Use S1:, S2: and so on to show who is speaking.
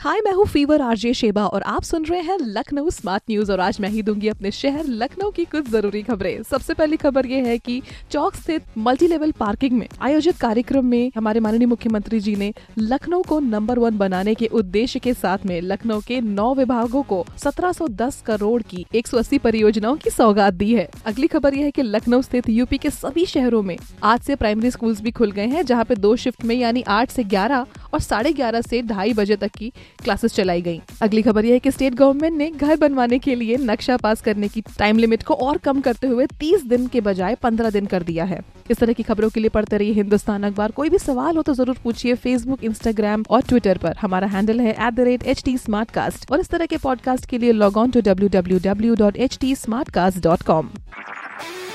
S1: हाय मैं हूँ fever RJ Sheba और आप सुन रहे हैं लखनऊ स्मार्ट न्यूज़ और आज मैं ही दूँगी अपने शहर लखनऊ की कुछ ज़रूरी खबरें। सबसे पहली खबर ये है कि चौक स्थित मल्टी लेवल पार्किंग में आयोजित कार्यक्रम में हमारे माननीय मुख्यमंत्री जी ने लखनऊ को नंबर वन बनाने के उद्देश्य के साथ में लखनऊ के नौ विभागों को 1710 करोड़ की 180 परियोजनाओं की सौगात दी है। अगली खबर यह है की लखनऊ स्थित यूपी के सभी शहरों में आज से प्राइमरी स्कूल भी खुल गए हैं, जहाँ पे दो शिफ्ट में यानी आठ ऐसी ग्यारह और साढ़े ग्यारह से ढाई बजे तक की क्लासेस चलाई गई। अगली खबर यह है कि स्टेट गवर्नमेंट ने घर बनवाने के लिए नक्शा पास करने की टाइम लिमिट को और कम करते हुए 30 दिन के बजाय 15 दिन कर दिया है। इस तरह की खबरों के लिए पढ़ते रहिए हिंदुस्तान अखबार। कोई भी सवाल हो तो ज़रूर पूछिए फेसबुक इंस्टाग्राम और ट्विटर पर। हमारा हैंडल है एट और इस तरह के पॉडकास्ट के लिए log on to W W W dot H T Smartcast dot com